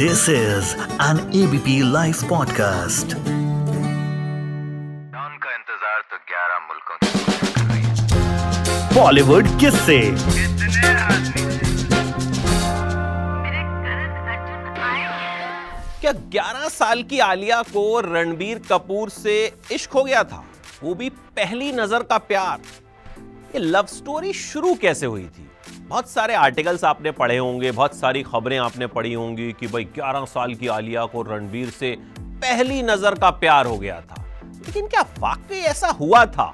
This is an ABP Life podcast. उनका इंतज़ार तो 11 मुल्कों की है Bollywood किससे क्या 11 साल की आलिया को रणबीर कपूर से इश्क हो गया था? वो भी पहली नज़र का प्यार। ये लव स्टोरी शुरू कैसे हुई थी? बहुत सारे आर्टिकल्स आपने पढ़े होंगे, बहुत सारी खबरें आपने पढ़ी होंगी कि भाई 11 साल की आलिया को रणबीर से पहली नज़र का प्यार हो गया था। लेकिन क्या वाकई ऐसा हुआ था?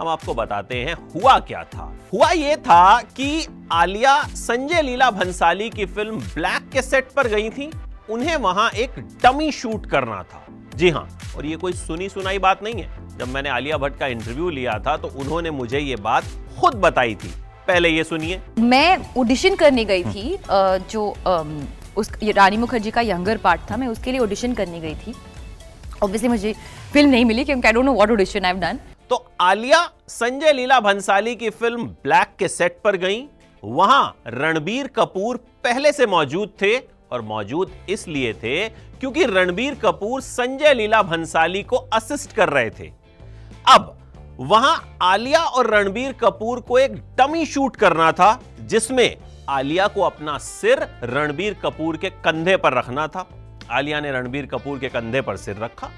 हम आपको बताते हैं हुआ क्या था। हुआ यह था कि आलिया संजय लीला भंसाली की फ़िल्म ब्लैक के सेट पर गई थी। उन्हें वहाँ एक डमी शूट करना था। जी हाँ और ये कोई सुनी सुनाई बात नहीं है। जब मैंने आलिया भट्ट का इंटरव्यू लिया था तो उन्होंने मुझे ये बात खुद बताई थी। पहले ये सुनिए। मैं ऑडिशन करने गई थी जो उस रानी मुखर्जी का यंगर पार्ट था मैं उसके लिए ऑडिशन करने गई थी। ऑब्वियसली मुझे फ़िल्म नहीं मिली क्योंकि I don't know what audition I have done तो आलिया संजय लीला भंसाली की फ़िल्म ब्लैक के सेट पर गई। वहाँ रणबीर कपूर पहले से मौजूद थे और मौजूद इसलिए थे क्योंकि रणबीर कपूर संजय लीला भंसाली को असिस्ट कर रहे थे। अब, वहाँ आलिया और रणबीर कपूर को एक डमी शूट करना था, जिसमें आलिया को अपना सिर रणबीर कपूर के कंधे पर रखना था। आलिया ने रणबीर कपूर के कंधे पर सिर रखा।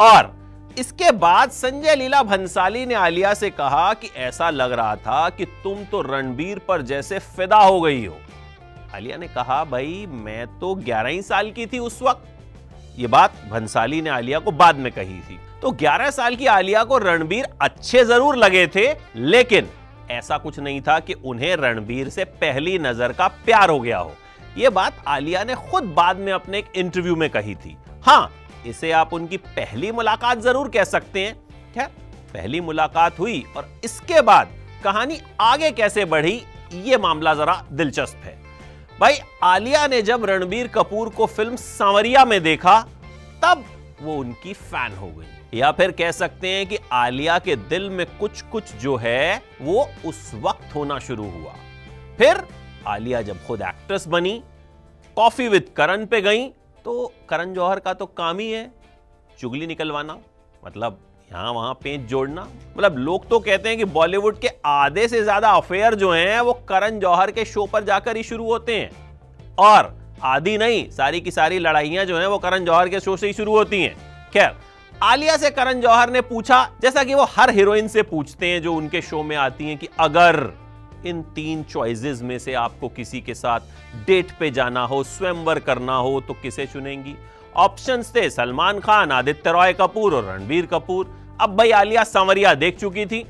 और इसके बाद संजय लीला भंसाली ने आलिया से कहा कि ऐसा लग रहा था कि तुम तो रणबीर पर जैसे फिदा हो गई हो। आलिया ने कहा, भाई, मैं तो 11 ही साल की थी उस वक्त। ये बात भंसाली ने आलिया को बाद में कही थी। तो 11 साल की आलिया को रणबीर अच्छे ज़रूर लगे थे, लेकिन ऐसा कुछ नहीं था कि उन्हें रणबीर से पहली नज़र का प्यार हो गया हो। यह बात आलिया ने खुद बाद में अपने एक इंटरव्यू में कही थी। हाँ इसे आप उनकी पहली मुलाकात ज़रूर कह सकते हैं। खैर, पहली मुलाकात हुई और इसके बाद कहानी आगे कैसे बढ़ी, ये मामला जरा दिलचस्प है। भाई, आलिया ने जब रणबीर कपूर को फ़िल्म सांवरिया में देखा, तब वो उनकी फ़ैन हो गई। या फिर कह सकते हैं कि आलिया के दिल में कुछ कुछ जो है, वो उस वक्त होना शुरू हुआ। फिर आलिया जब खुद एक्ट्रेस बनी, कॉफ़ी विद करण पे गई तो करण जौहर का तो काम ही है, चुगली निकलवाना मतलब यहाँ वहाँ पेंच जोड़ना। मतलब लोग तो कहते हैं कि बॉलीवुड के आधे से ज़्यादा अफेयर जो हैं, वो करण जौहर के शो पर जाकर ही शुरू होते हैं। और आधी नहीं, सारी की सारी लड़ाइयाँ जो हैं, वो करण जौहर के शो से ही शुरू होती हैं। खैर, आलिया से करण जौहर ने पूछा, जैसा कि वो हर हीरोइन से पूछते हैं जो उनके शो में आती हैं कि अगर इन तीन चॉइसेस में से आपको किसी के साथ डेट पे जाना हो, स्वयंवर करना हो तो किसे चुनेंगी? ऑप्शंस थे सलमान खान, आदित्य रॉय कपूर और रणबीर कपूर। अब भाई आलिया सांवरिया देख चुकी थी।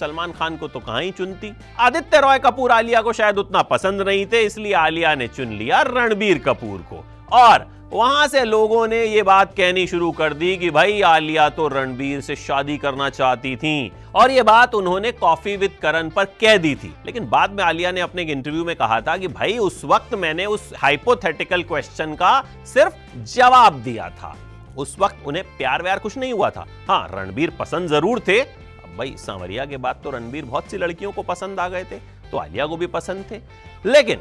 सलमान खान को तो कहाँ ही चुनती। आदित्य रॉय कपूर आलिया को शायद उतना पसंद नहीं थे, इसलिए आलिया ने चुन लिया रणबीर कपूर को। और वहाँ से लोगों ने यह बात कहनी शुरू कर दी कि भाई आलिया तो रणबीर से शादी करना चाहती थी और यह बात उन्होंने कॉफ़ी विद करण पर कह दी थी। लेकिन बाद में आलिया ने अपने एक इंटरव्यू में कहा था कि भाई उस वक्त मैंने उस हाइपोथेटिकल क्वेश्चन का सिर्फ़ जवाब दिया था। उस वक्त उन्हें प्यार व्यार कुछ नहीं हुआ था। हाँ रणबीर पसंद ज़रूर थे। अब भाई, सांवरिया के बाद तो रणबीर बहुत सी लड़कियों को पसंद आ गए थे तो आलिया को भी पसंद थे। लेकिन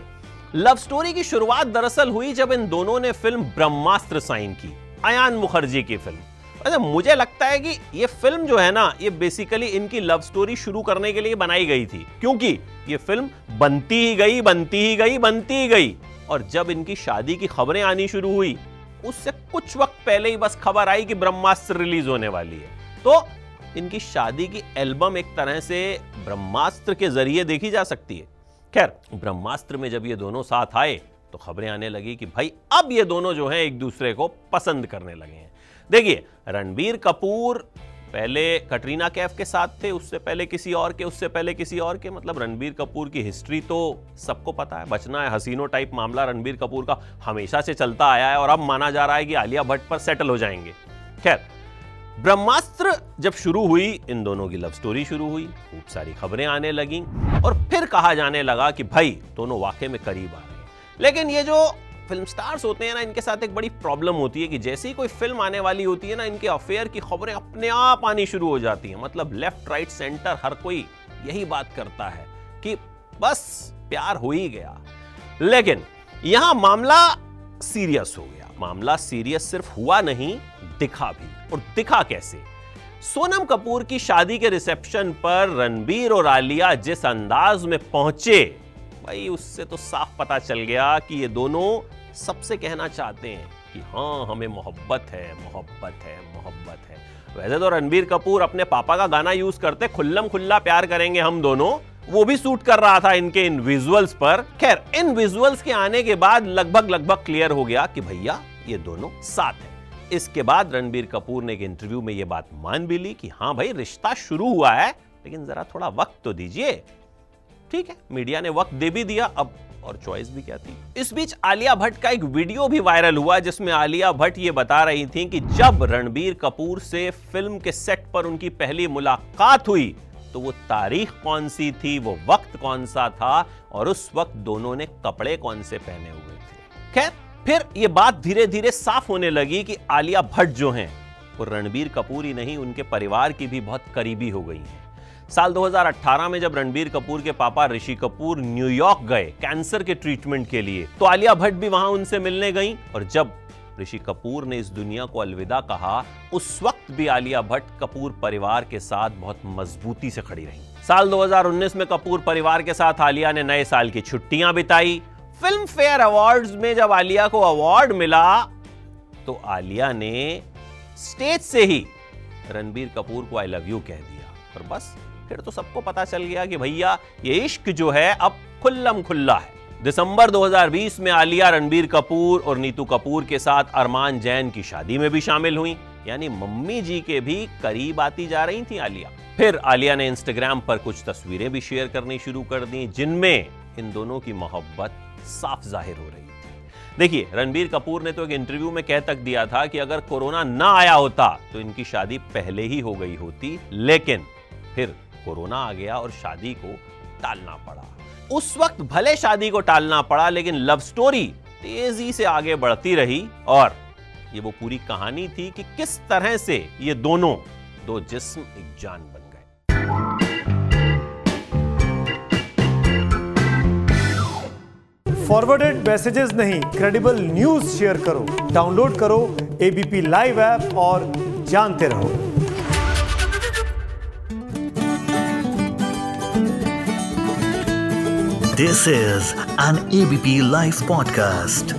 लव स्टोरी की शुरुआत दरअसल हुई जब इन दोनों ने फ़िल्म ब्रह्मास्त्र साइन की, अयान मुखर्जी की फ़िल्म। अच्छा मुझे लगता है कि ये फ़िल्म जो है ना, ये बेसिकली इनकी लव स्टोरी शुरू करने के लिए बनाई गई थी, क्योंकि ये फ़िल्म बनती ही गई, बनती ही गई, बनती ही गई। और जब इनकी शादी की खबरें आनी शुरू हुई, उससे कुछ वक्त पहले ही बस खबर आई कि ब्रह्मास्त्र रिलीज़ होने वाली है। तो इनकी शादी की एल्बम एक तरह से ब्रह्मास्त्र के ज़रिए देखी जा सकती है। खैर। ब्रह्मास्त्र में जब ये दोनों साथ आए तो खबरें आने लगी कि भाई, अब ये दोनों जो हैं एक दूसरे को पसंद करने लगे हैं। देखिए, रणबीर कपूर पहले कटरीना कैफ के साथ थे, उससे पहले किसी और के, उससे पहले किसी और के मतलब रणबीर कपूर की हिस्ट्री तो सबको पता है, बचना है, हसीनो टाइप मामला रणबीर कपूर का हमेशा से चलता आया है और अब माना जा रहा है कि आलिया भट्ट पर सेटल हो जाएँगे। खैर ब्रह्मास्त्र जब शुरू हुई, इन दोनों की लव स्टोरी शुरू हुई, खूब सारी खबरें आने लगी, और फिर कहा जाने लगा कि भाई, दोनों वाकई में करीब आ रहे हैं। लेकिन ये जो फ़िल्म स्टार्स होते हैं ना, इनके साथ एक बड़ी प्रॉब्लम होती है कि जैसे ही कोई फ़िल्म आने वाली होती है ना, इनके अफेयर की खबरें अपने आप आनी शुरू हो जाती हैं। मतलब लेफ़्ट राइट सेंटर हर कोई यही बात करता है कि बस, प्यार हो ही गया। लेकिन यहाँ मामला सीरियस हो गया। मामला सीरियस सिर्फ़ हुआ नहीं दिखा भी। और दिखा कैसे? सोनम कपूर की शादी के रिसेप्शन पर रणबीर और आलिया जिस अंदाज में पहुँचे, भाई उससे तो साफ़ पता चल गया कि ये दोनों सबसे कहना चाहते हैं कि हाँ हमें मोहब्बत है मोहब्बत है मोहब्बत है। वैसे तो रणबीर कपूर अपने पापा का गाना यूज़ करते, खुल्लम खुल्ला प्यार करेंगे हम दोनों। वो भी सूट कर रहा था इनके इन विजुअल्स पर। खैर, इन विजुअल्स के आने के बाद लगभग लगभग क्लियर हो गया कि भैया, ये दोनों साथ हैं। इसके बाद रणबीर कपूर ने एक इंटरव्यू में ये बात मान भी ली कि हाँ भाई, रिश्ता शुरू हुआ है, लेकिन जरा थोड़ा वक्त तो दीजिए। ठीक है, मीडिया ने वक्त दे भी दिया, अब और चॉइस भी क्या थी? इस बीच आलिया भट्ट का एक वीडियो भी वायरल हुआ, जिसमें आलिया भट्ट ये बता रही थी कि जब रणबीर कपूर से फ़िल्म के सेट पर उनकी पहली मुलाकात हुई तो वो तारीख कौन सी थी, वो वक्त कौन सा था, और उस वक्त दोनों ने कपड़े कौन से पहने हुए थे। खैर फिर ये बात धीरे धीरे साफ़ होने लगी कि आलिया भट्ट जो हैं, वो रणबीर कपूर ही नहीं, उनके परिवार की भी बहुत करीबी हो गई हैं। साल 2018 में जब रणबीर कपूर के पापा ऋषि कपूर न्यूयॉर्क गए, कैंसर के ट्रीटमेंट के लिए तो आलिया भट्ट भी वहाँ उनसे मिलने गई। और जब ऋषि कपूर ने इस दुनिया को अलविदा कहा, उस वक्त भी आलिया भट्ट कपूर परिवार के साथ बहुत मजबूती से खड़ी रही। साल 2019 में कपूर परिवार के साथ आलिया ने नए साल की छुट्टियाँ बिताई फ़िल्म फेयर अवार्ड्स में जब आलिया को अवार्ड मिला तो आलिया ने स्टेज से ही रणबीर कपूर को आई लव यू कह दिया। और बस, फिर तो सबको पता चल गया कि भैया, ये इश्क जो है, अब खुल्लम खुल्ला है। दिसंबर 2020 में आलिया, रणबीर कपूर और नीतू कपूर के साथ अरमान जैन की शादी में भी शामिल हुई। यानी मम्मी जी के भी करीब आती जा रही थी आलिया। फिर आलिया ने इंस्टाग्राम पर कुछ तस्वीरें भी शेयर करनी शुरू कर दी, जिनमें इन दोनों की मोहब्बत साफ़ ज़ाहिर हो रही थी। देखिए, रणबीर कपूर ने तो एक इंटरव्यू में कह तक दिया था कि अगर कोरोना ना आया होता तो इनकी शादी पहले ही हो गई होती, लेकिन फिर कोरोना आ गया और शादी को टालना पड़ा। उस वक्त भले शादी को टालना पड़ा, लेकिन लव स्टोरी तेज़ी से आगे बढ़ती रही और ये वो पूरी कहानी थी कि किस तरह से ये दोनों, दो जिस्म एक जान बन फॉरवर्डेड मैसेजेस नहीं क्रेडिबल न्यूज़ शेयर करो डाउनलोड करो एबीपी लाइव ऐप और जानते रहो this is an ABP live podcast.